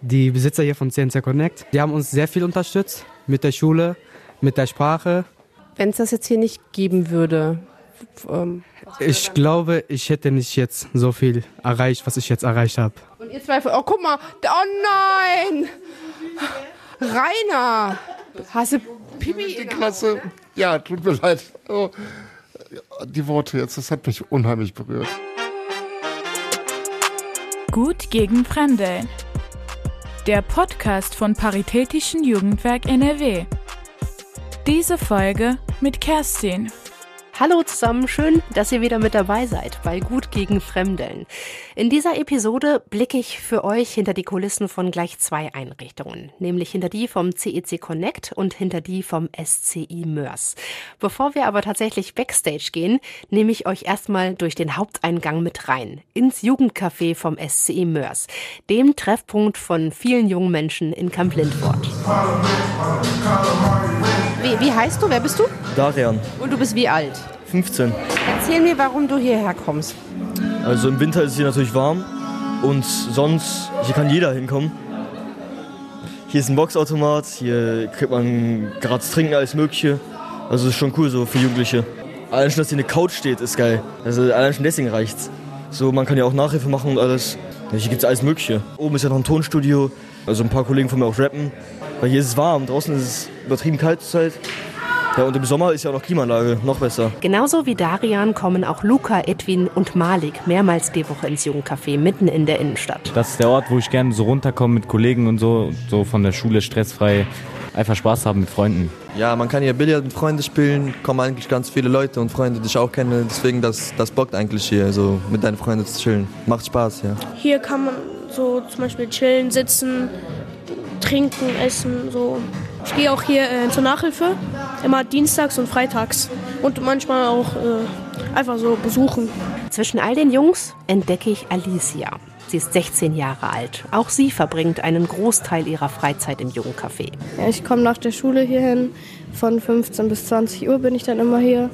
die Besitzer hier von CNC Connect. Die haben uns sehr viel unterstützt mit der Schule, mit der Sprache. Wenn es das jetzt hier nicht geben würde, ähm, ich glaube, ich hätte nicht jetzt so viel erreicht, was ich jetzt erreicht habe. Und ihr zwei, oh guck mal, oh nein! Rainer! Hast du Pipi? Die Klasse. Ja, tut mir leid. Oh, die Worte jetzt, das hat mich unheimlich berührt. Gut gegen Fremde. Der Podcast von Paritätischen Jugendwerk NRW. Diese Folge mit Kerstin. Hallo zusammen, schön, dass ihr wieder mit dabei seid bei Gut gegen Fremdeln. In dieser Episode blicke ich für euch hinter die Kulissen von gleich zwei Einrichtungen, nämlich hinter die vom CEC e Connect und hinter die vom SCI Mörs. Bevor wir aber tatsächlich backstage gehen, nehme ich euch erstmal durch den Haupteingang mit rein, ins Jugendcafé vom SCI Mörs, dem Treffpunkt von vielen jungen Menschen in Camp Lindfort. Wie, wie heißt du? Wer bist du? Darian. Und du bist wie alt? 15. Erzähl mir, warum du hierher kommst. Also im Winter ist es hier natürlich warm und sonst, hier kann jeder hinkommen. Hier ist ein Boxautomat, hier kriegt man gratis trinken, alles mögliche. Also ist schon cool so für Jugendliche. Allein schon, dass hier eine Couch steht, ist geil. Also allein schon deswegen reicht's. So, man kann ja auch Nachhilfe machen und alles. Hier gibt's alles mögliche. Oben ist ja noch ein Tonstudio, also ein paar Kollegen von mir auch rappen. Weil hier ist es warm, draußen ist es übertrieben kalt zur Zeit. Ja, und im Sommer ist ja auch noch Klimaanlage, noch besser. Genauso wie Darian kommen auch Luca, Edwin und Malik mehrmals die Woche ins Jugendcafé mitten in der Innenstadt. Das ist der Ort, wo ich gerne so runterkomme mit Kollegen und so, so von der Schule stressfrei einfach Spaß haben mit Freunden. Ja, man kann hier Billard mit Freunden spielen, kommen eigentlich ganz viele Leute und Freunde, die ich auch kenne. Deswegen, das, das bockt eigentlich hier, so mit deinen Freunden zu chillen. Macht Spaß, ja. Hier kann man so zum Beispiel chillen, sitzen, trinken, essen, so. Ich gehe auch hier äh, zur Nachhilfe, immer dienstags und freitags und manchmal auch äh, einfach so besuchen. Zwischen all den Jungs entdecke ich Alicia. Sie ist 16 Jahre alt. Auch sie verbringt einen Großteil ihrer Freizeit im Jugendcafé. Ja, ich komme nach der Schule hierhin. Von 15 bis 20 Uhr bin ich dann immer hier.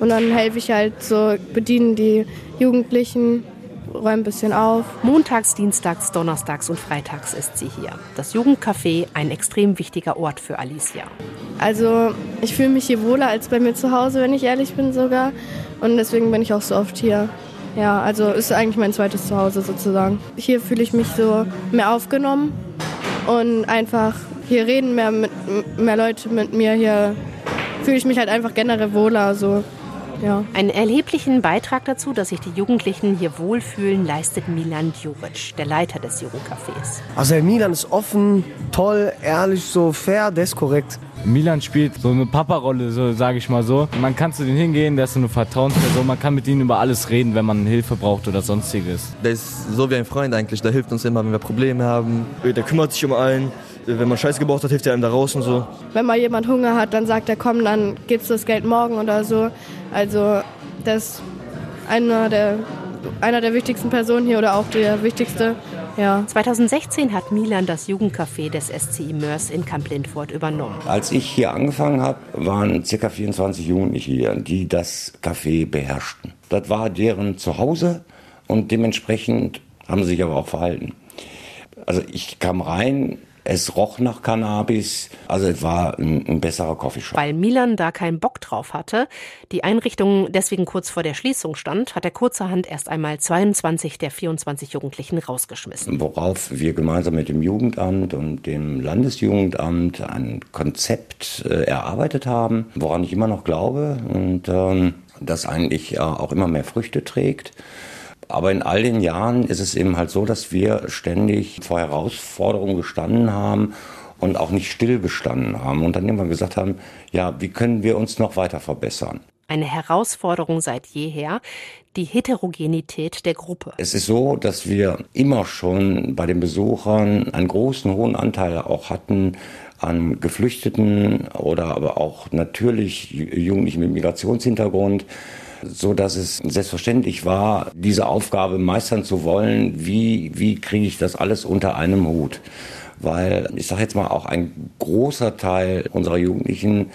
Und dann helfe ich halt so, bedienen die Jugendlichen räume ein bisschen auf. Montags, Dienstags, Donnerstags und Freitags ist sie hier. Das Jugendcafé ein extrem wichtiger Ort für Alicia. Also ich fühle mich hier wohler als bei mir zu Hause, wenn ich ehrlich bin sogar. Und deswegen bin ich auch so oft hier. Ja, also ist eigentlich mein zweites Zuhause sozusagen. Hier fühle ich mich so mehr aufgenommen und einfach hier reden mehr, mit, mehr Leute mit mir. Hier fühle ich mich halt einfach generell wohler. So. Ja. Einen erheblichen Beitrag dazu, dass sich die Jugendlichen hier wohlfühlen, leistet Milan Djuric, der Leiter des Jugendcafés. Also Milan ist offen, toll, ehrlich, so fair, der ist korrekt. Milan spielt so eine Papa-Rolle, so sage ich mal so. Man kann zu denen hingehen, der ist so eine Vertrauensperson, man kann mit ihnen über alles reden, wenn man Hilfe braucht oder sonstiges. Der ist so wie ein Freund eigentlich, der hilft uns immer, wenn wir Probleme haben. Der kümmert sich um allen. Wenn man Scheiße gebraucht hat, hilft er einem da raus und so. Wenn mal jemand Hunger hat, dann sagt er, komm, dann gibt's das Geld morgen oder so. Also das ist einer der, einer der wichtigsten Personen hier oder auch der wichtigste. Ja. 2016 hat Milan das Jugendcafé des SCI Mörs in Kamp Lindfort übernommen. Als ich hier angefangen habe, waren ca. 24 Jugendliche hier, die das Café beherrschten. Das war deren Zuhause und dementsprechend haben sie sich aber auch verhalten. Also ich kam rein, es roch nach Cannabis, also es war ein, ein besserer Coffeeshop. Weil Milan da keinen Bock drauf hatte, die Einrichtung deswegen kurz vor der Schließung stand, hat er kurzerhand erst einmal 22 der 24 Jugendlichen rausgeschmissen. Worauf wir gemeinsam mit dem Jugendamt und dem Landesjugendamt ein Konzept äh, erarbeitet haben, woran ich immer noch glaube und ähm, das eigentlich äh, auch immer mehr Früchte trägt. Aber in all den Jahren ist es eben halt so, dass wir ständig vor Herausforderungen gestanden haben und auch nicht stillgestanden haben und dann irgendwann gesagt haben, ja, wie können wir uns noch weiter verbessern? Eine Herausforderung seit jeher, die Heterogenität der Gruppe. Es ist so, dass wir immer schon bei den Besuchern einen großen, hohen Anteil auch hatten an Geflüchteten oder aber auch natürlich Jugendlichen mit Migrationshintergrund so dass es selbstverständlich war, diese Aufgabe meistern zu wollen. Wie, wie kriege ich das alles unter einem Hut? Weil ich sage jetzt mal auch ein großer Teil unserer Jugendlichen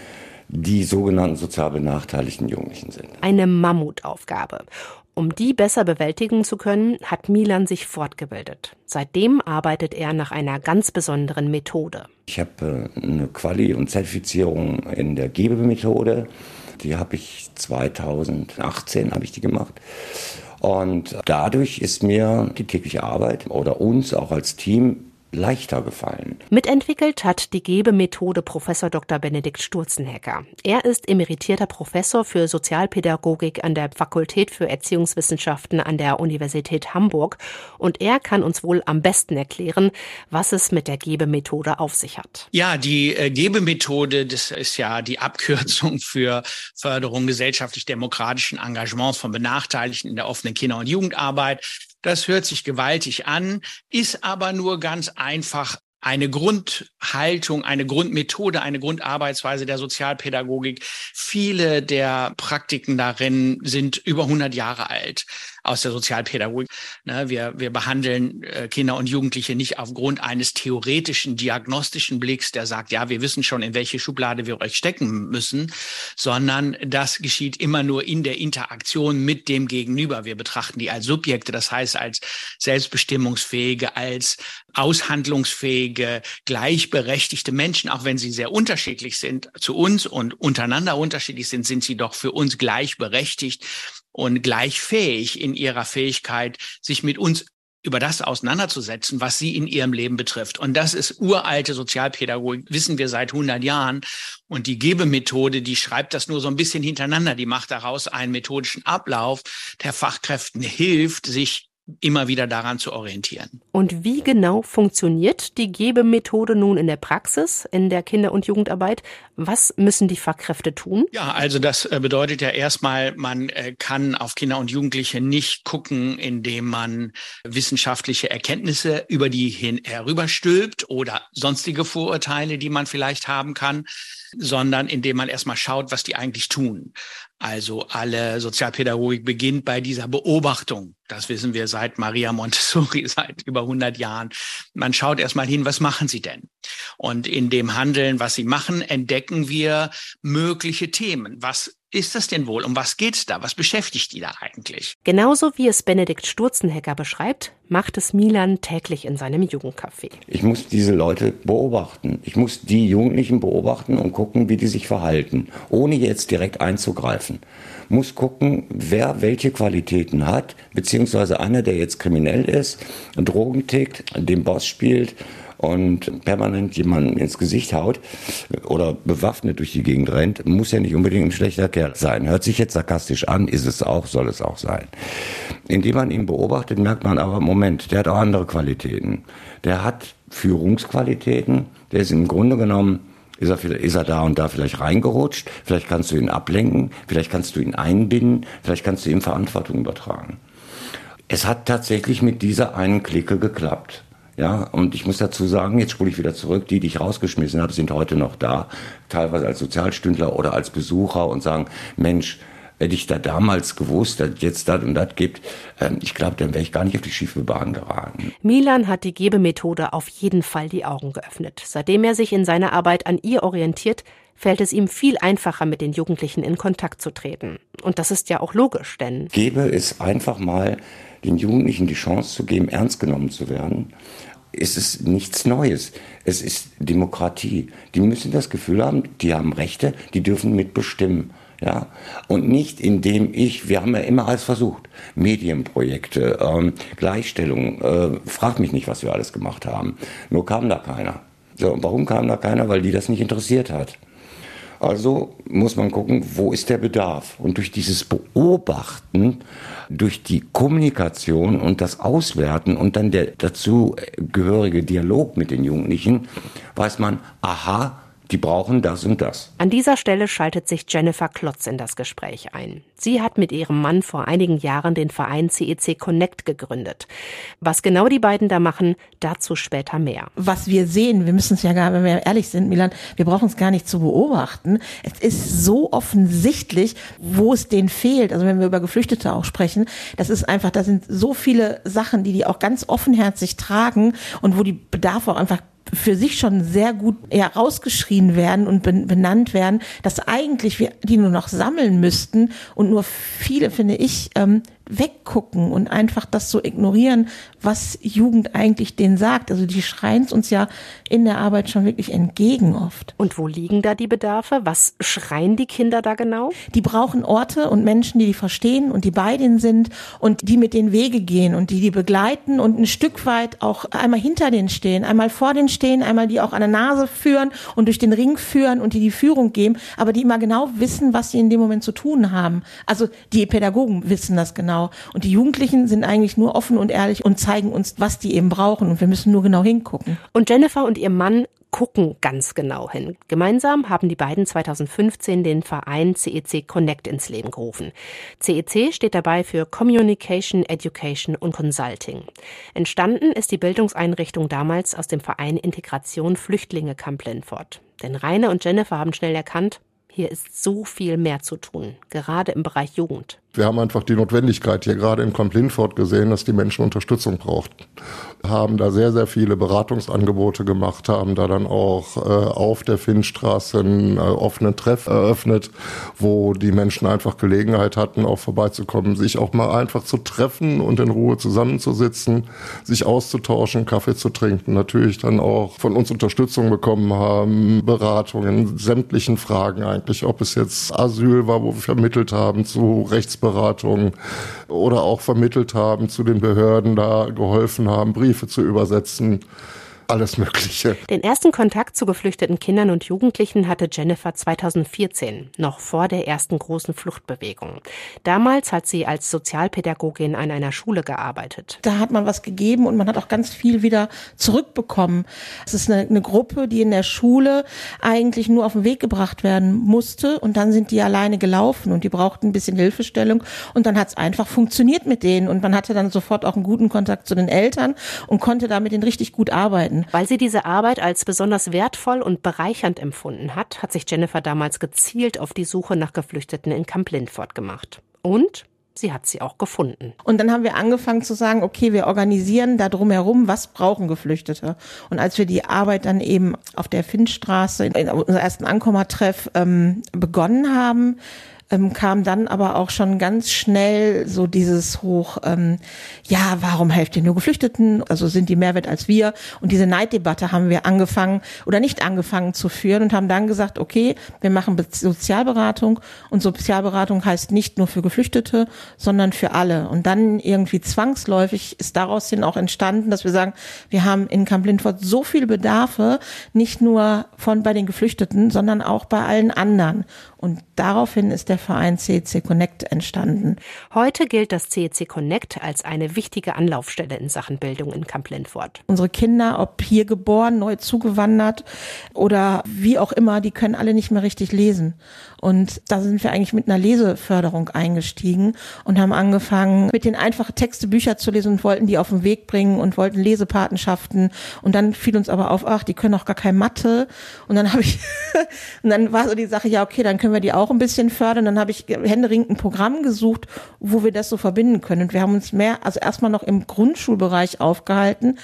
die sogenannten sozial benachteiligten Jugendlichen sind. Eine Mammutaufgabe. Um die besser bewältigen zu können, hat Milan sich fortgebildet. Seitdem arbeitet er nach einer ganz besonderen Methode. Ich habe äh, eine Quali- und Zertifizierung in der Gebemethode. Die habe ich 2018 habe ich die gemacht. Und dadurch ist mir die tägliche Arbeit oder uns auch als Team leichter gefallen. Mitentwickelt hat die Gebemethode Professor Dr. Benedikt Sturzenhecker. Er ist emeritierter Professor für Sozialpädagogik an der Fakultät für Erziehungswissenschaften an der Universität Hamburg und er kann uns wohl am besten erklären, was es mit der Gebemethode auf sich hat. Ja, die äh, Gebemethode, das ist ja die Abkürzung für Förderung gesellschaftlich-demokratischen Engagements von Benachteiligten in der offenen Kinder- und Jugendarbeit. Das hört sich gewaltig an, ist aber nur ganz einfach eine Grundhaltung, eine Grundmethode, eine Grundarbeitsweise der Sozialpädagogik. Viele der Praktiken darin sind über 100 Jahre alt aus der Sozialpädagogik. Ne, wir, wir behandeln äh, Kinder und Jugendliche nicht aufgrund eines theoretischen, diagnostischen Blicks, der sagt, ja, wir wissen schon, in welche Schublade wir euch stecken müssen, sondern das geschieht immer nur in der Interaktion mit dem Gegenüber. Wir betrachten die als Subjekte, das heißt als selbstbestimmungsfähige, als aushandlungsfähige, gleichberechtigte Menschen, auch wenn sie sehr unterschiedlich sind zu uns und untereinander unterschiedlich sind, sind sie doch für uns gleichberechtigt und gleich fähig in ihrer Fähigkeit, sich mit uns über das auseinanderzusetzen, was sie in ihrem Leben betrifft. Und das ist uralte Sozialpädagogik, wissen wir seit 100 Jahren. Und die Gebemethode, die schreibt das nur so ein bisschen hintereinander. Die macht daraus einen methodischen Ablauf, der Fachkräften hilft, sich immer wieder daran zu orientieren. Und wie genau funktioniert die Gebemethode nun in der Praxis, in der Kinder- und Jugendarbeit? Was müssen die Fachkräfte tun? Ja, also das äh, bedeutet ja erstmal, man äh, kann auf Kinder und Jugendliche nicht gucken, indem man wissenschaftliche Erkenntnisse über die hin herüberstülpt oder sonstige Vorurteile, die man vielleicht haben kann, sondern indem man erstmal schaut, was die eigentlich tun. Also alle Sozialpädagogik beginnt bei dieser Beobachtung. Das wissen wir seit Maria Montessori, seit über 100 Jahren. Man schaut erstmal hin, was machen sie denn? Und in dem Handeln, was sie machen, entdecken wir mögliche Themen. Was ist das denn wohl? Um was geht's da? Was beschäftigt die da eigentlich? Genauso wie es Benedikt Sturzenhecker beschreibt, macht es Milan täglich in seinem Jugendcafé. Ich muss diese Leute beobachten. Ich muss die Jugendlichen beobachten und gucken, wie die sich verhalten, ohne jetzt direkt einzugreifen. Muss gucken, wer welche Qualitäten hat, beziehungsweise einer, der jetzt kriminell ist, Drogen tickt, den Boss spielt und permanent jemanden ins Gesicht haut oder bewaffnet durch die Gegend rennt, muss ja nicht unbedingt ein schlechter Kerl sein. Hört sich jetzt sarkastisch an, ist es auch, soll es auch sein. Indem man ihn beobachtet, merkt man aber, Moment, der hat auch andere Qualitäten. Der hat Führungsqualitäten, der ist im Grunde genommen ist er, ist er da und da vielleicht reingerutscht, vielleicht kannst du ihn ablenken, vielleicht kannst du ihn einbinden, vielleicht kannst du ihm Verantwortung übertragen. Es hat tatsächlich mit dieser einen Clique geklappt. Ja, und ich muss dazu sagen, jetzt spule ich wieder zurück, die, die ich rausgeschmissen habe, sind heute noch da, teilweise als Sozialstündler oder als Besucher und sagen, Mensch, hätte ich da damals gewusst, dass jetzt das und das gibt, ähm, ich glaube, dann wäre ich gar nicht auf die schiefe Bahn geraten. Milan hat die Gebemethode auf jeden Fall die Augen geöffnet. Seitdem er sich in seiner Arbeit an ihr orientiert, fällt es ihm viel einfacher, mit den Jugendlichen in Kontakt zu treten. Und das ist ja auch logisch, denn Gebe es einfach mal den Jugendlichen die Chance zu geben, ernst genommen zu werden ist es nichts Neues. Es ist Demokratie. Die müssen das Gefühl haben, die haben Rechte, die dürfen mitbestimmen. Ja, und nicht indem ich, wir haben ja immer alles versucht, Medienprojekte, ähm, Gleichstellung, äh, frag mich nicht, was wir alles gemacht haben. Nur kam da keiner. So, und warum kam da keiner? Weil die das nicht interessiert hat. Also muss man gucken, wo ist der Bedarf? Und durch dieses Beobachten, durch die Kommunikation und das Auswerten und dann der dazu gehörige Dialog mit den Jugendlichen, weiß man, aha, die brauchen das und das. An dieser Stelle schaltet sich Jennifer Klotz in das Gespräch ein. Sie hat mit ihrem Mann vor einigen Jahren den Verein CEC Connect gegründet. Was genau die beiden da machen, dazu später mehr. Was wir sehen, wir müssen es ja gar, wenn wir ehrlich sind, Milan, wir brauchen es gar nicht zu beobachten. Es ist so offensichtlich, wo es denen fehlt. Also wenn wir über Geflüchtete auch sprechen, das ist einfach, da sind so viele Sachen, die die auch ganz offenherzig tragen und wo die Bedarfe auch einfach für sich schon sehr gut herausgeschrien werden und benannt werden, dass eigentlich wir die nur noch sammeln müssten und nur viele, finde ich, ähm, weggucken und einfach das so ignorieren, was Jugend eigentlich denen sagt. Also die schreien es uns ja in der Arbeit schon wirklich entgegen oft. Und wo liegen da die Bedarfe? Was schreien die Kinder da genau? Die brauchen Orte und Menschen, die die verstehen und die bei denen sind und die mit den Wege gehen und die die begleiten und ein Stück weit auch einmal hinter denen stehen, einmal vor denen stehen, einmal die auch an der Nase führen und durch den Ring führen und die die Führung geben, aber die immer genau wissen, was sie in dem Moment zu tun haben. Also die Pädagogen wissen das genau und die Jugendlichen sind eigentlich nur offen und ehrlich und zeigen uns, was die eben brauchen und wir müssen nur genau hingucken. Und Jennifer und ihr Mann gucken ganz genau hin. Gemeinsam haben die beiden 2015 den Verein CEC Connect ins Leben gerufen. CEC steht dabei für Communication, Education und Consulting. Entstanden ist die Bildungseinrichtung damals aus dem Verein Integration Flüchtlinge Camp Linford. Denn Rainer und Jennifer haben schnell erkannt, hier ist so viel mehr zu tun, gerade im Bereich Jugend. Wir haben einfach die Notwendigkeit hier gerade in Camp Linford gesehen, dass die Menschen Unterstützung brauchten. Haben da sehr, sehr viele Beratungsangebote gemacht, haben da dann auch äh, auf der Finnstraße einen äh, offenen Treff eröffnet, wo die Menschen einfach Gelegenheit hatten, auch vorbeizukommen, sich auch mal einfach zu treffen und in Ruhe zusammenzusitzen, sich auszutauschen, Kaffee zu trinken, natürlich dann auch von uns Unterstützung bekommen haben, Beratungen, sämtlichen Fragen eigentlich, ob es jetzt Asyl war, wo wir vermittelt haben, zu Rechtsberatung, Rechtsberatung oder auch vermittelt haben zu den Behörden, da geholfen haben, Briefe zu übersetzen alles Mögliche. Den ersten Kontakt zu geflüchteten Kindern und Jugendlichen hatte Jennifer 2014, noch vor der ersten großen Fluchtbewegung. Damals hat sie als Sozialpädagogin an einer Schule gearbeitet. Da hat man was gegeben und man hat auch ganz viel wieder zurückbekommen. Es ist eine, eine Gruppe, die in der Schule eigentlich nur auf den Weg gebracht werden musste und dann sind die alleine gelaufen und die brauchten ein bisschen Hilfestellung und dann hat es einfach funktioniert mit denen und man hatte dann sofort auch einen guten Kontakt zu den Eltern und konnte da mit denen richtig gut arbeiten. Weil sie diese Arbeit als besonders wertvoll und bereichernd empfunden hat, hat sich Jennifer damals gezielt auf die Suche nach Geflüchteten in Camp Lindford gemacht. Und sie hat sie auch gefunden. Und dann haben wir angefangen zu sagen, okay, wir organisieren da drumherum, was brauchen Geflüchtete. Und als wir die Arbeit dann eben auf der Finnstraße in unserem ersten Ankommertreff ähm, begonnen haben, ähm, kam dann aber auch schon ganz schnell so dieses hoch, ähm, ja, warum helft ihr nur Geflüchteten? Also sind die mehr wert als wir? Und diese Neiddebatte haben wir angefangen oder nicht angefangen zu führen und haben dann gesagt, okay, wir machen Sozialberatung und Sozialberatung heißt nicht nur für Geflüchtete, sondern für alle. Und dann irgendwie zwangsläufig ist daraus hin auch entstanden, dass wir sagen, wir haben in Camp Lindford so viele Bedarfe, nicht nur von bei den Geflüchteten, sondern auch bei allen anderen. Und daraufhin ist der Verein CEC Connect entstanden. Heute gilt das CEC Connect als eine wichtige Anlaufstelle in Sachen Bildung in Camp Lindford. Unsere Kinder, ob hier geboren, neu zugewandert oder wie auch immer, die können alle nicht mehr richtig lesen. Und da sind wir eigentlich mit einer Leseförderung eingestiegen und haben angefangen, mit den einfachen Texte Bücher zu lesen und wollten die auf den Weg bringen und wollten Lesepatenschaften. Und dann fiel uns aber auf, ach, die können auch gar kein Mathe. Und dann habe ich, und dann war so die Sache, ja, okay, dann können wir die auch ein bisschen fördern. Dann habe ich händeringend ein Programm gesucht, wo wir das so verbinden können. Und wir haben uns mehr, also erstmal noch im Grundschulbereich aufgehalten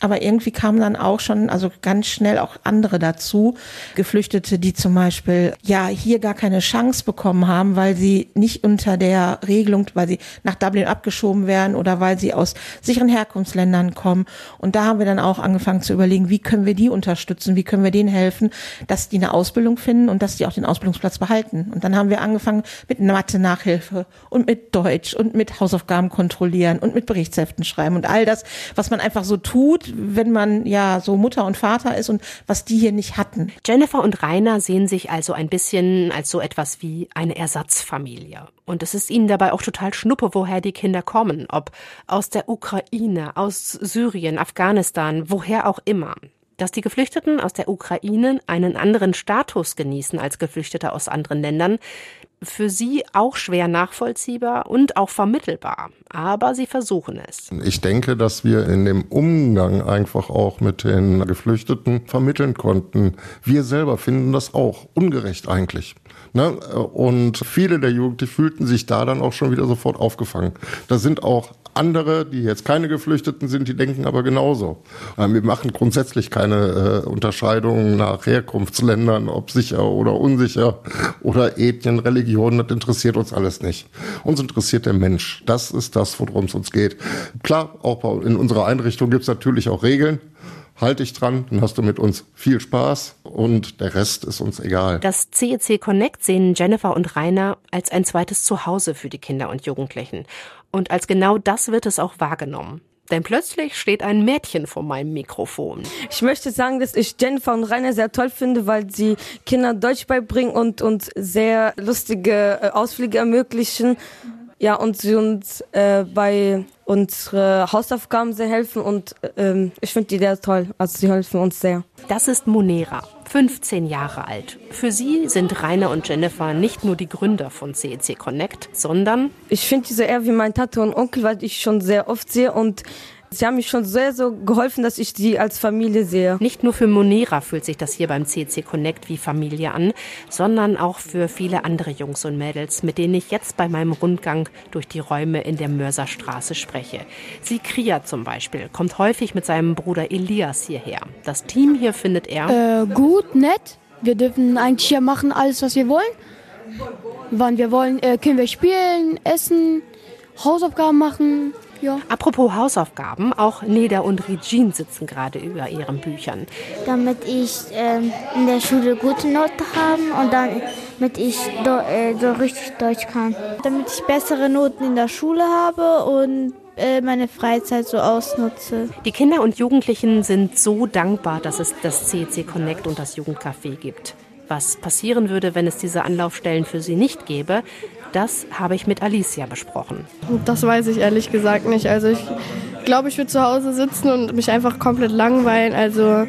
aber irgendwie kamen dann auch schon, also ganz schnell auch andere dazu, Geflüchtete, die zum Beispiel ja hier gar keine Chance bekommen haben, weil sie nicht unter der Regelung, weil sie nach Dublin abgeschoben werden oder weil sie aus sicheren Herkunftsländern kommen. Und da haben wir dann auch angefangen zu überlegen, wie können wir die unterstützen, wie können wir denen helfen, dass die eine Ausbildung finden und dass die auch den Ausbildungsplatz behalten. Und dann haben wir angefangen mit Mathe-Nachhilfe und mit Deutsch und mit Hausaufgaben kontrollieren und mit Berichtsheften schreiben und all das, was man einfach so tut, wenn man ja so Mutter und Vater ist und was die hier nicht hatten. Jennifer und Rainer sehen sich also ein bisschen als so etwas wie eine Ersatzfamilie. Und es ist ihnen dabei auch total schnuppe, woher die Kinder kommen. Ob aus der Ukraine, aus Syrien, Afghanistan, woher auch immer. Dass die Geflüchteten aus der Ukraine einen anderen Status genießen als Geflüchtete aus anderen Ländern, für sie auch schwer nachvollziehbar und auch vermittelbar. Aber sie versuchen es. Ich denke, dass wir in dem Umgang einfach auch mit den Geflüchteten vermitteln konnten. Wir selber finden das auch ungerecht eigentlich. Ne? Und viele der Jugendlichen fühlten sich da dann auch schon wieder sofort aufgefangen. Da sind auch andere, die jetzt keine Geflüchteten sind, die denken aber genauso. Ähm, wir machen grundsätzlich keine äh, Unterscheidungen nach Herkunftsländern, ob sicher oder unsicher oder Ethnien, Religionen, das interessiert uns alles nicht. Uns interessiert der Mensch. Das ist das, worum es uns geht. Klar, auch in unserer Einrichtung gibt es natürlich auch Regeln halt dich dran, dann hast du mit uns viel Spaß und der Rest ist uns egal. Das CEC Connect sehen Jennifer und Rainer als ein zweites Zuhause für die Kinder und Jugendlichen. Und als genau das wird es auch wahrgenommen. Denn plötzlich steht ein Mädchen vor meinem Mikrofon. Ich möchte sagen, dass ich Jennifer und Rainer sehr toll finde, weil sie Kinder Deutsch beibringen und uns sehr lustige äh, Ausflüge ermöglichen. Ja, und sie uns äh, bei unsere Hausaufgaben sehr helfen und ähm, ich finde die sehr toll. Also sie helfen uns sehr. Das ist Monera, 15 Jahre alt. Für sie sind Rainer und Jennifer nicht nur die Gründer von CEC Connect, sondern ich finde diese eher wie mein Tante und Onkel, weil ich schon sehr oft sehe und Sie haben mich schon sehr so geholfen, dass ich sie als Familie sehe. Nicht nur für Monera fühlt sich das hier beim CC Connect wie Familie an, sondern auch für viele andere Jungs und Mädels, mit denen ich jetzt bei meinem Rundgang durch die Räume in der Mörserstraße spreche. Sikria zum Beispiel kommt häufig mit seinem Bruder Elias hierher. Das Team hier findet er äh, gut, nett. Wir dürfen eigentlich hier machen alles, was wir wollen. Wann wir wollen, äh, können wir spielen, essen, Hausaufgaben machen. Ja. Apropos Hausaufgaben, auch Neda und Regine sitzen gerade über ihren Büchern. Damit ich ähm, in der Schule gute Noten habe und dann, damit ich do, äh, so richtig Deutsch kann. Damit ich bessere Noten in der Schule habe und äh, meine Freizeit so ausnutze. Die Kinder und Jugendlichen sind so dankbar, dass es das CC Connect und das Jugendcafé gibt. Was passieren würde, wenn es diese Anlaufstellen für sie nicht gäbe, das habe ich mit Alicia besprochen. Das weiß ich ehrlich gesagt nicht. Also ich glaube, ich würde zu Hause sitzen und mich einfach komplett langweilen. Also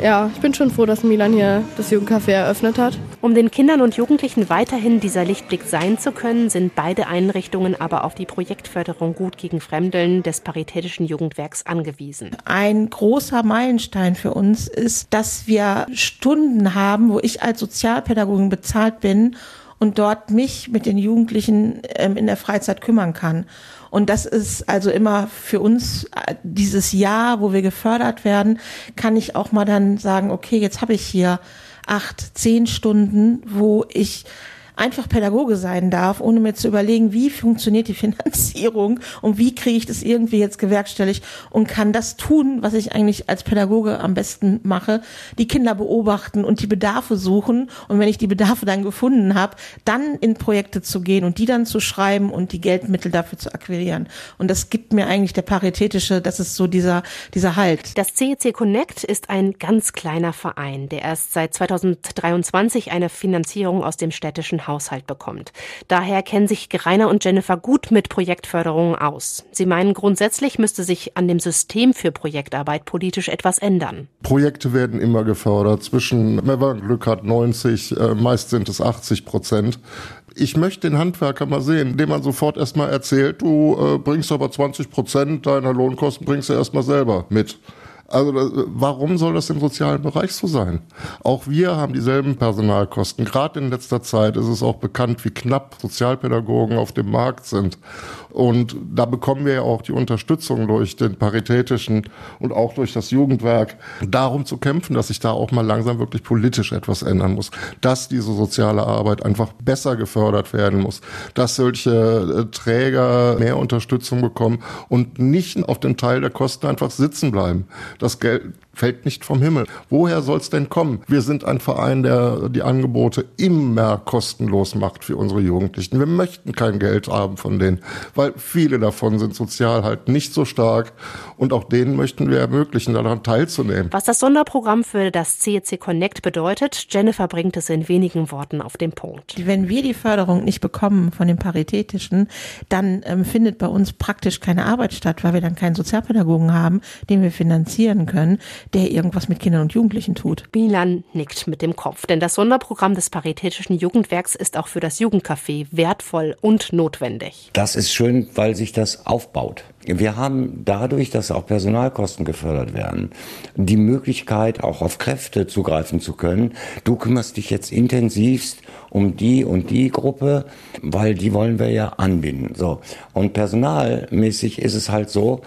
ja, ich bin schon froh, dass Milan hier das Jugendcafé eröffnet hat. Um den Kindern und Jugendlichen weiterhin dieser Lichtblick sein zu können, sind beide Einrichtungen aber auf die Projektförderung Gut gegen Fremdeln des Paritätischen Jugendwerks angewiesen. Ein großer Meilenstein für uns ist, dass wir Stunden haben, wo ich als Sozialpädagogin bezahlt bin und dort mich mit den Jugendlichen ähm, in der Freizeit kümmern kann. Und das ist also immer für uns äh, dieses Jahr, wo wir gefördert werden, kann ich auch mal dann sagen, okay, jetzt habe ich hier acht, zehn Stunden, wo ich einfach Pädagoge sein darf, ohne mir zu überlegen, wie funktioniert die Finanzierung und wie kriege ich das irgendwie jetzt gewerkstelligt und kann das tun, was ich eigentlich als Pädagoge am besten mache, die Kinder beobachten und die Bedarfe suchen und wenn ich die Bedarfe dann gefunden habe, dann in Projekte zu gehen und die dann zu schreiben und die Geldmittel dafür zu akquirieren. Und das gibt mir eigentlich der paritätische, das ist so dieser, dieser Halt. Das CEC Connect ist ein ganz kleiner Verein, der erst seit 2023 eine Finanzierung aus dem städtischen Haushalt bekommt. Daher kennen sich Rainer und Jennifer gut mit Projektförderungen aus. Sie meinen, grundsätzlich müsste sich an dem System für Projektarbeit politisch etwas ändern. Projekte werden immer gefördert. Zwischen, wenn man Glück hat, 90, äh, meist sind es 80 Prozent. Ich möchte den Handwerker mal sehen, indem man sofort erstmal erzählt, du äh, bringst aber 20 Prozent deiner Lohnkosten bringst du erstmal selber mit. Also warum soll das im sozialen Bereich so sein? Auch wir haben dieselben Personalkosten. Gerade in letzter Zeit ist es auch bekannt, wie knapp Sozialpädagogen auf dem Markt sind. Und da bekommen wir ja auch die Unterstützung durch den Paritätischen und auch durch das Jugendwerk, darum zu kämpfen, dass sich da auch mal langsam wirklich politisch etwas ändern muss, dass diese soziale Arbeit einfach besser gefördert werden muss, dass solche äh, Träger mehr Unterstützung bekommen und nicht auf dem Teil der Kosten einfach sitzen bleiben. Das Geld fällt nicht vom Himmel. Woher soll es denn kommen? Wir sind ein Verein, der die Angebote immer kostenlos macht für unsere Jugendlichen. Wir möchten kein Geld haben von denen, weil viele davon sind sozial halt nicht so stark und auch denen möchten wir ermöglichen, daran teilzunehmen. Was das Sonderprogramm für das CEC Connect bedeutet, Jennifer bringt es in wenigen Worten auf den Punkt. Wenn wir die Förderung nicht bekommen von den Paritätischen, dann ähm, findet bei uns praktisch keine Arbeit statt, weil wir dann keinen Sozialpädagogen haben, den wir finanzieren engagieren können, der irgendwas mit Kindern und Jugendlichen tut. Milan nickt mit dem Kopf, denn das Sonderprogramm des Paritätischen Jugendwerks ist auch für das Jugendcafé wertvoll und notwendig. Das ist schön, weil sich das aufbaut. Wir haben dadurch, dass auch Personalkosten gefördert werden, die Möglichkeit, auch auf Kräfte zugreifen zu können. Du kümmerst dich jetzt intensivst um die und die Gruppe, weil die wollen wir ja anbinden. So. Und personalmäßig ist es halt so,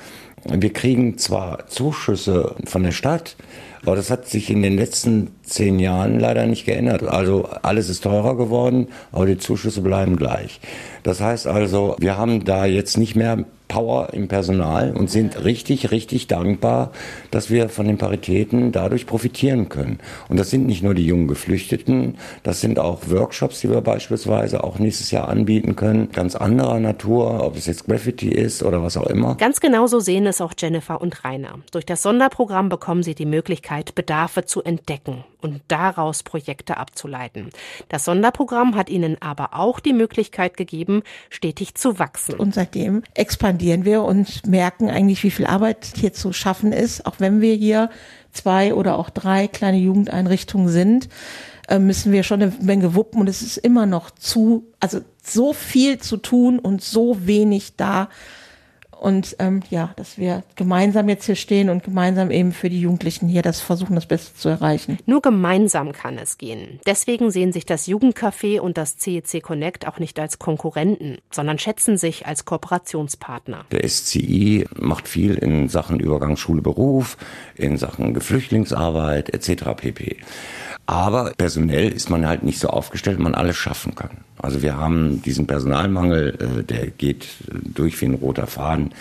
wir kriegen zwar Zuschüsse von der Stadt, aber das hat sich in den letzten zehn Jahren leider nicht geändert. Also alles ist teurer geworden, aber die Zuschüsse bleiben gleich. Das heißt also, wir haben da jetzt nicht mehr Power im Personal und sind richtig, richtig dankbar, dass wir von den Paritäten dadurch profitieren können. Und das sind nicht nur die jungen Geflüchteten, das sind auch Workshops, die wir beispielsweise auch nächstes Jahr anbieten können, ganz anderer Natur, ob es jetzt Graffiti ist oder was auch immer. Ganz genauso sehen es auch Jennifer und Rainer. Durch das Sonderprogramm bekommen sie die Möglichkeit, Bedarfe zu entdecken und daraus Projekte abzuleiten. Das Sonderprogramm hat ihnen aber auch die Möglichkeit gegeben, stetig zu wachsen. Und seitdem expandieren wir und merken eigentlich, wie viel Arbeit hier zu schaffen ist, auch wenn wir hier zwei oder auch drei kleine Jugendeinrichtungen sind äh, müssen wir schon eine Menge wuppen und es ist immer noch zu, also so viel zu tun und so wenig da, und ähm, ja, dass wir gemeinsam jetzt hier stehen und gemeinsam eben für die Jugendlichen hier das versuchen, das Beste zu erreichen. Nur gemeinsam kann es gehen. Deswegen sehen sich das Jugendcafé und das CEC Connect auch nicht als Konkurrenten, sondern schätzen sich als Kooperationspartner. Der SCI macht viel in Sachen Übergang Schule-Beruf, in Sachen Geflüchtlingsarbeit etc. pp. Aber personell ist man halt nicht so aufgestellt, man alles schaffen kann. Also wir haben diesen Personalmangel, äh, der geht durch wie ein roter Faden.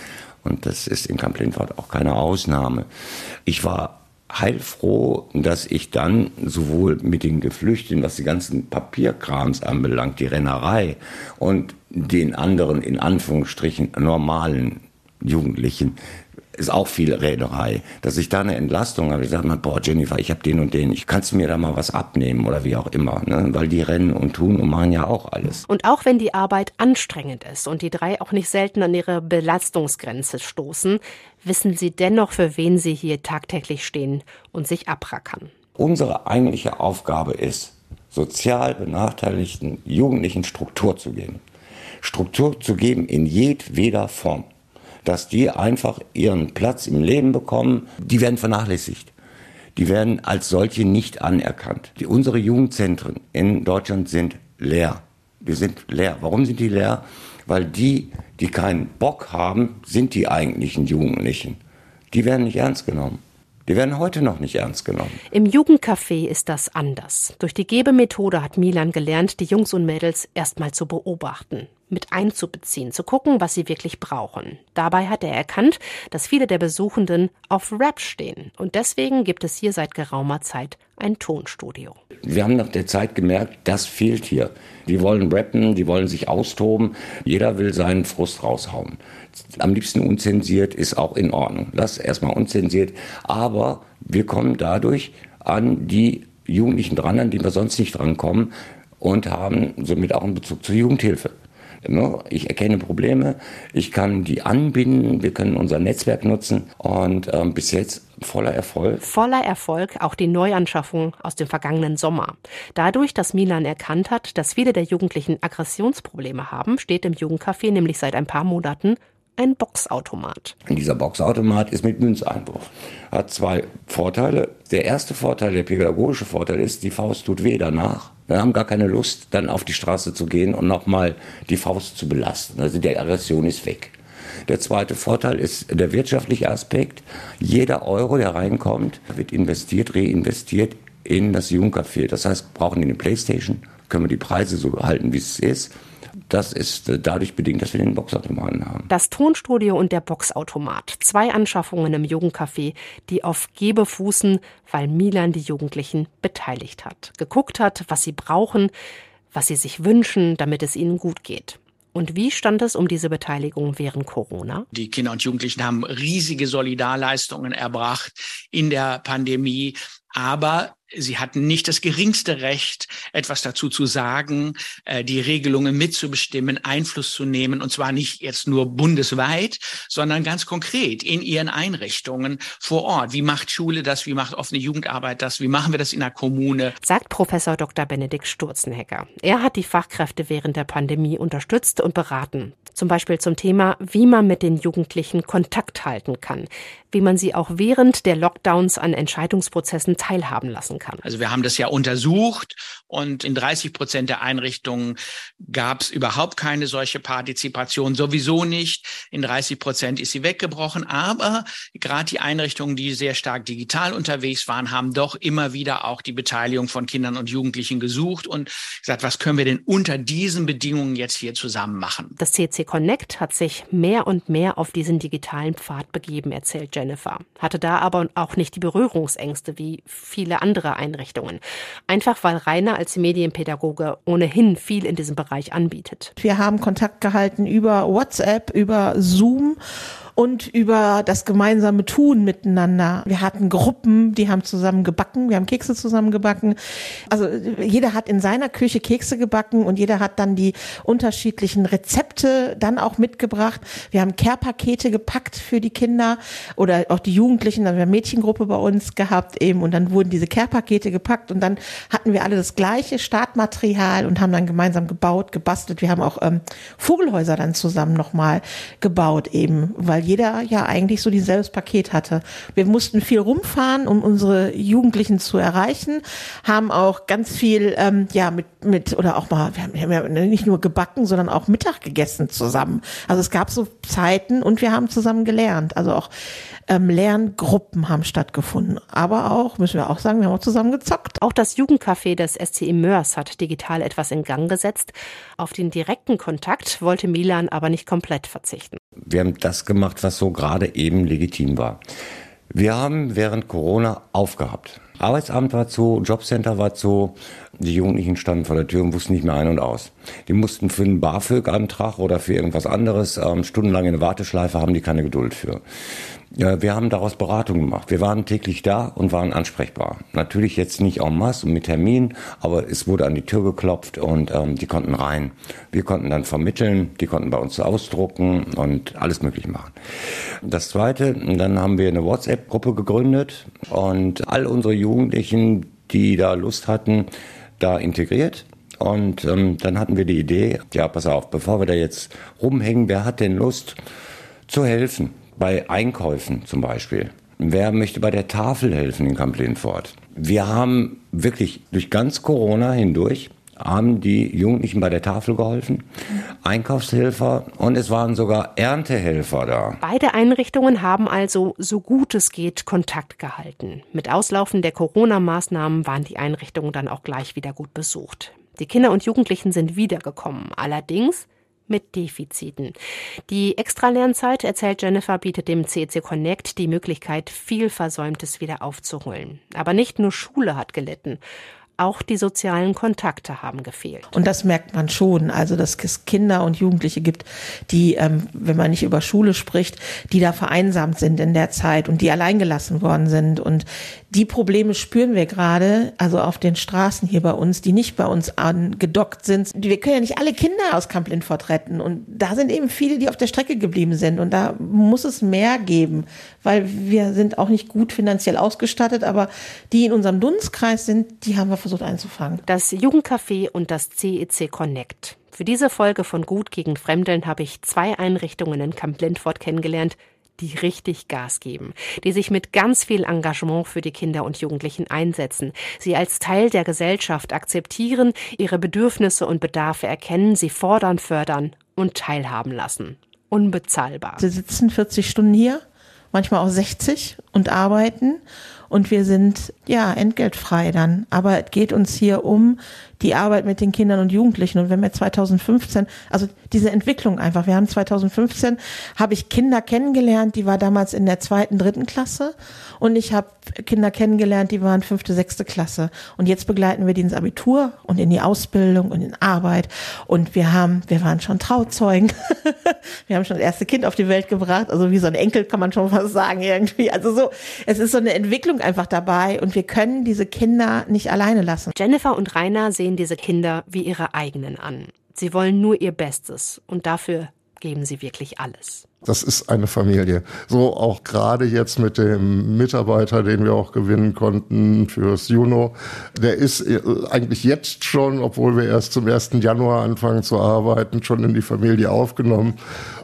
Und das ist in Camp Lindfort auch keine Ausnahme. Ich war heilfroh, dass ich dann sowohl mit den Geflüchteten, was die ganzen Papierkrams anbelangt, die Rennerei und den anderen in Anführungsstrichen normalen Jugendlichen ist auch viel Räderei. Dass ich da eine Entlastung habe. Ich sage mal, boah, Jennifer, ich habe den und den, ich kannst du mir da mal was abnehmen oder wie auch immer. Ne? Weil die rennen und tun und machen ja auch alles. Und auch wenn die Arbeit anstrengend ist und die drei auch nicht selten an ihre Belastungsgrenze stoßen, wissen sie dennoch, für wen sie hier tagtäglich stehen und sich abrackern. Unsere eigentliche Aufgabe ist, sozial benachteiligten Jugendlichen Struktur zu geben. Struktur zu geben in jedweder Form dass die einfach ihren Platz im Leben bekommen. Die werden vernachlässigt. Die werden als solche nicht anerkannt. Die, unsere Jugendzentren in Deutschland sind leer. Wir sind leer. Warum sind die leer? Weil die, die keinen Bock haben, sind die eigentlichen Jugendlichen. Die werden nicht ernst genommen. Die werden heute noch nicht ernst genommen. Im Jugendcafé ist das anders. Durch die Gebemethode hat Milan gelernt, die Jungs und Mädels erstmal zu beobachten mit einzubeziehen, zu gucken, was sie wirklich brauchen. Dabei hat er erkannt, dass viele der Besuchenden auf Rap stehen. Und deswegen gibt es hier seit geraumer Zeit ein Tonstudio. Wir haben nach der Zeit gemerkt, das fehlt hier. Die wollen rappen, die wollen sich austoben. Jeder will seinen Frust raushauen. Am liebsten unzensiert ist auch in Ordnung. Das erstmal unzensiert. Aber wir kommen dadurch an die Jugendlichen dran, an die wir sonst nicht drankommen und haben somit auch einen Bezug zur Jugendhilfe. Ne? Ich erkenne Probleme, ich kann die anbinden, wir können unser Netzwerk nutzen und ähm, bis jetzt voller Erfolg. Voller Erfolg auch die Neuanschaffung aus dem vergangenen Sommer. Dadurch, dass Milan erkannt hat, dass viele der Jugendlichen Aggressionsprobleme haben, steht im Jugendcafé nämlich seit ein paar Monaten ein Boxautomat. Dieser Boxautomat ist mit Münzeinbruch. Hat zwei Vorteile. Der erste Vorteil, der pädagogische Vorteil ist, die Faust tut weh danach. Wir haben gar keine Lust, dann auf die Straße zu gehen und nochmal die Faust zu belasten. Also die Aggression ist weg. Der zweite Vorteil ist der wirtschaftliche Aspekt. Jeder Euro, der reinkommt, wird investiert, reinvestiert in das Jugendcafé. Das heißt, brauchen die eine Playstation, können wir die Preise so halten, wie es ist. Das ist äh, dadurch bedingt, dass wir den Boxautomaten haben. Das Tonstudio und der Boxautomat. Zwei Anschaffungen im Jugendcafé, die auf Gebe fußen, weil Milan die Jugendlichen beteiligt hat. Geguckt hat, was sie brauchen, was sie sich wünschen, damit es ihnen gut geht. Und wie stand es um diese Beteiligung während Corona? Die Kinder und Jugendlichen haben riesige Solidarleistungen erbracht in der Pandemie. Aber Sie hatten nicht das geringste Recht, etwas dazu zu sagen, äh, die Regelungen mitzubestimmen, Einfluss zu nehmen, und zwar nicht jetzt nur bundesweit, sondern ganz konkret in ihren Einrichtungen vor Ort. Wie macht Schule das? Wie macht offene Jugendarbeit das? Wie machen wir das in der Kommune? Sagt Professor Dr. Benedikt Sturzenhecker. Er hat die Fachkräfte während der Pandemie unterstützt und beraten. Zum Beispiel zum Thema, wie man mit den Jugendlichen Kontakt halten kann, wie man sie auch während der Lockdowns an Entscheidungsprozessen teilhaben lassen kann. Also wir haben das ja untersucht und in 30 Prozent der Einrichtungen gab es überhaupt keine solche Partizipation, sowieso nicht. In 30 Prozent ist sie weggebrochen, aber gerade die Einrichtungen, die sehr stark digital unterwegs waren, haben doch immer wieder auch die Beteiligung von Kindern und Jugendlichen gesucht und gesagt, was können wir denn unter diesen Bedingungen jetzt hier zusammen machen? Das CC Connect hat sich mehr und mehr auf diesen digitalen Pfad begeben, erzählt Jennifer. Hatte da aber auch nicht die Berührungsängste wie viele andere Einrichtungen. Einfach weil Rainer als Medienpädagoge ohnehin viel in diesem Bereich anbietet. Wir haben Kontakt gehalten über WhatsApp, über Zoom und über das gemeinsame Tun miteinander. Wir hatten Gruppen, die haben zusammen gebacken, wir haben Kekse zusammen gebacken. Also jeder hat in seiner Küche Kekse gebacken und jeder hat dann die unterschiedlichen Rezepte dann auch mitgebracht. Wir haben Care-Pakete gepackt für die Kinder oder auch die Jugendlichen. Also wir haben Mädchengruppe bei uns gehabt eben und dann wurden diese Care-Pakete gepackt und dann hatten wir alle das gleiche Startmaterial und haben dann gemeinsam gebaut, gebastelt. Wir haben auch ähm, Vogelhäuser dann zusammen nochmal gebaut eben, weil jeder ja eigentlich so dieses Paket hatte. Wir mussten viel rumfahren, um unsere Jugendlichen zu erreichen, haben auch ganz viel ähm, ja mit mit oder auch mal wir haben, wir haben ja nicht nur gebacken, sondern auch Mittag gegessen zusammen. Also es gab so Zeiten und wir haben zusammen gelernt. Also auch ähm, Lerngruppen haben stattgefunden. Aber auch, müssen wir auch sagen, wir haben auch zusammen gezockt. Auch das Jugendcafé des SCE Mörs hat digital etwas in Gang gesetzt. Auf den direkten Kontakt wollte Milan aber nicht komplett verzichten. Wir haben das gemacht, was so gerade eben legitim war. Wir haben während Corona aufgehabt. Arbeitsamt war zu, Jobcenter war zu, die Jugendlichen standen vor der Tür und wussten nicht mehr ein und aus. Die mussten für einen BAföG-Antrag oder für irgendwas anderes ähm, stundenlang in eine Warteschleife, haben die keine Geduld für. Wir haben daraus Beratung gemacht. Wir waren täglich da und waren ansprechbar. Natürlich jetzt nicht en masse und mit Termin, aber es wurde an die Tür geklopft und ähm, die konnten rein. Wir konnten dann vermitteln, die konnten bei uns ausdrucken und alles möglich machen. Das Zweite, dann haben wir eine WhatsApp-Gruppe gegründet und all unsere Jugendlichen, die da Lust hatten, da integriert. Und ähm, dann hatten wir die Idee, ja, pass auf, bevor wir da jetzt rumhängen, wer hat denn Lust zu helfen? Bei Einkäufen zum Beispiel. Wer möchte bei der Tafel helfen in Camp Lindfort? Wir haben wirklich durch ganz Corona hindurch haben die Jugendlichen bei der Tafel geholfen, Einkaufshelfer und es waren sogar Erntehelfer da. Beide Einrichtungen haben also so gut es geht Kontakt gehalten. Mit Auslaufen der Corona-Maßnahmen waren die Einrichtungen dann auch gleich wieder gut besucht. Die Kinder und Jugendlichen sind wiedergekommen. Allerdings mit Defiziten. Die Extralernzeit, erzählt Jennifer, bietet dem CEC Connect die Möglichkeit, viel Versäumtes wieder aufzuholen. Aber nicht nur Schule hat gelitten. Auch die sozialen Kontakte haben gefehlt. Und das merkt man schon. Also, dass es Kinder und Jugendliche gibt, die, ähm, wenn man nicht über Schule spricht, die da vereinsamt sind in der Zeit und die alleingelassen worden sind und die Probleme spüren wir gerade, also auf den Straßen hier bei uns, die nicht bei uns angedockt sind. Wir können ja nicht alle Kinder aus Camp Lindfort retten. Und da sind eben viele, die auf der Strecke geblieben sind. Und da muss es mehr geben, weil wir sind auch nicht gut finanziell ausgestattet, aber die in unserem Dunstkreis sind, die haben wir versucht einzufangen. Das Jugendcafé und das CEC Connect. Für diese Folge von Gut gegen Fremdeln habe ich zwei Einrichtungen in Camp Lindfort kennengelernt, die richtig Gas geben, die sich mit ganz viel Engagement für die Kinder und Jugendlichen einsetzen, sie als Teil der Gesellschaft akzeptieren, ihre Bedürfnisse und Bedarfe erkennen, sie fordern, fördern und teilhaben lassen. Unbezahlbar. Sie sitzen 40 Stunden hier, manchmal auch 60 und arbeiten und wir sind ja entgeltfrei dann. Aber es geht uns hier um die Arbeit mit den Kindern und Jugendlichen. Und wenn wir 2015, also diese Entwicklung einfach, wir haben 2015, habe ich Kinder kennengelernt, die war damals in der zweiten, dritten Klasse. Und ich habe Kinder kennengelernt, die waren fünfte, sechste Klasse. Und jetzt begleiten wir die ins Abitur und in die Ausbildung und in Arbeit. Und wir haben, wir waren schon Trauzeugen. wir haben schon das erste Kind auf die Welt gebracht. Also wie so ein Enkel kann man schon fast sagen irgendwie. Also so, es ist so eine Entwicklung Entwicklung einfach dabei und wir können diese Kinder nicht alleine lassen. Jennifer und Rainer sehen diese Kinder wie ihre eigenen an. Sie wollen nur ihr Bestes und dafür geben sie wirklich alles. Das ist eine Familie. So auch gerade jetzt mit dem Mitarbeiter, den wir auch gewinnen konnten fürs Juno. Der ist äh, eigentlich jetzt schon, obwohl wir erst zum 1. Januar anfangen zu arbeiten, schon in die Familie aufgenommen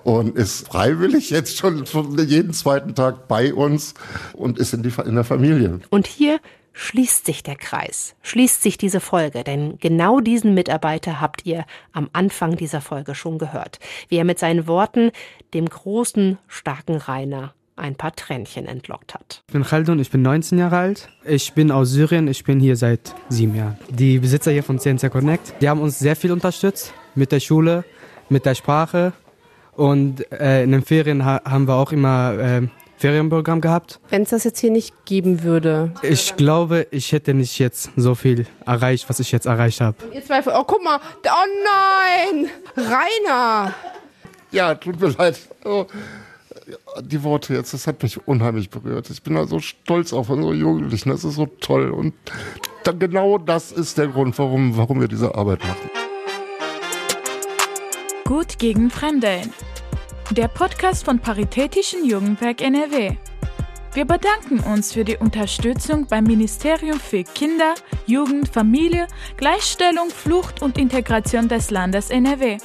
und ist freiwillig jetzt schon jeden zweiten Tag bei uns und ist in, die, in der Familie. Und hier schließt sich der Kreis, schließt sich diese Folge, denn genau diesen Mitarbeiter habt ihr am Anfang dieser Folge schon gehört, wie er mit seinen Worten dem großen, starken Rainer ein paar Tränchen entlockt hat. Ich bin Khaldun, ich bin 19 Jahre alt. Ich bin aus Syrien, ich bin hier seit sieben Jahren. Die Besitzer hier von CNC Connect, die haben uns sehr viel unterstützt mit der Schule, mit der Sprache und äh, in den Ferien ha haben wir auch immer äh, Ferienprogramm gehabt. Wenn es das jetzt hier nicht geben würde? Ich glaube, ich hätte nicht jetzt so viel erreicht, was ich jetzt erreicht habe. Ihr Zweifel, oh guck mal, oh nein, Rainer. Ja, tut mir leid. Oh, die Worte jetzt, das hat mich unheimlich berührt. Ich bin da so stolz auf unsere Jugendlichen, das ist so toll. Und dann genau das ist der Grund, warum, warum wir diese Arbeit machen. Gut gegen Fremdeln der Podcast von Paritätischen Jugendwerk NRW. Wir bedanken uns für die Unterstützung beim Ministerium für Kinder, Jugend, Familie, Gleichstellung, Flucht und Integration des Landes NRW.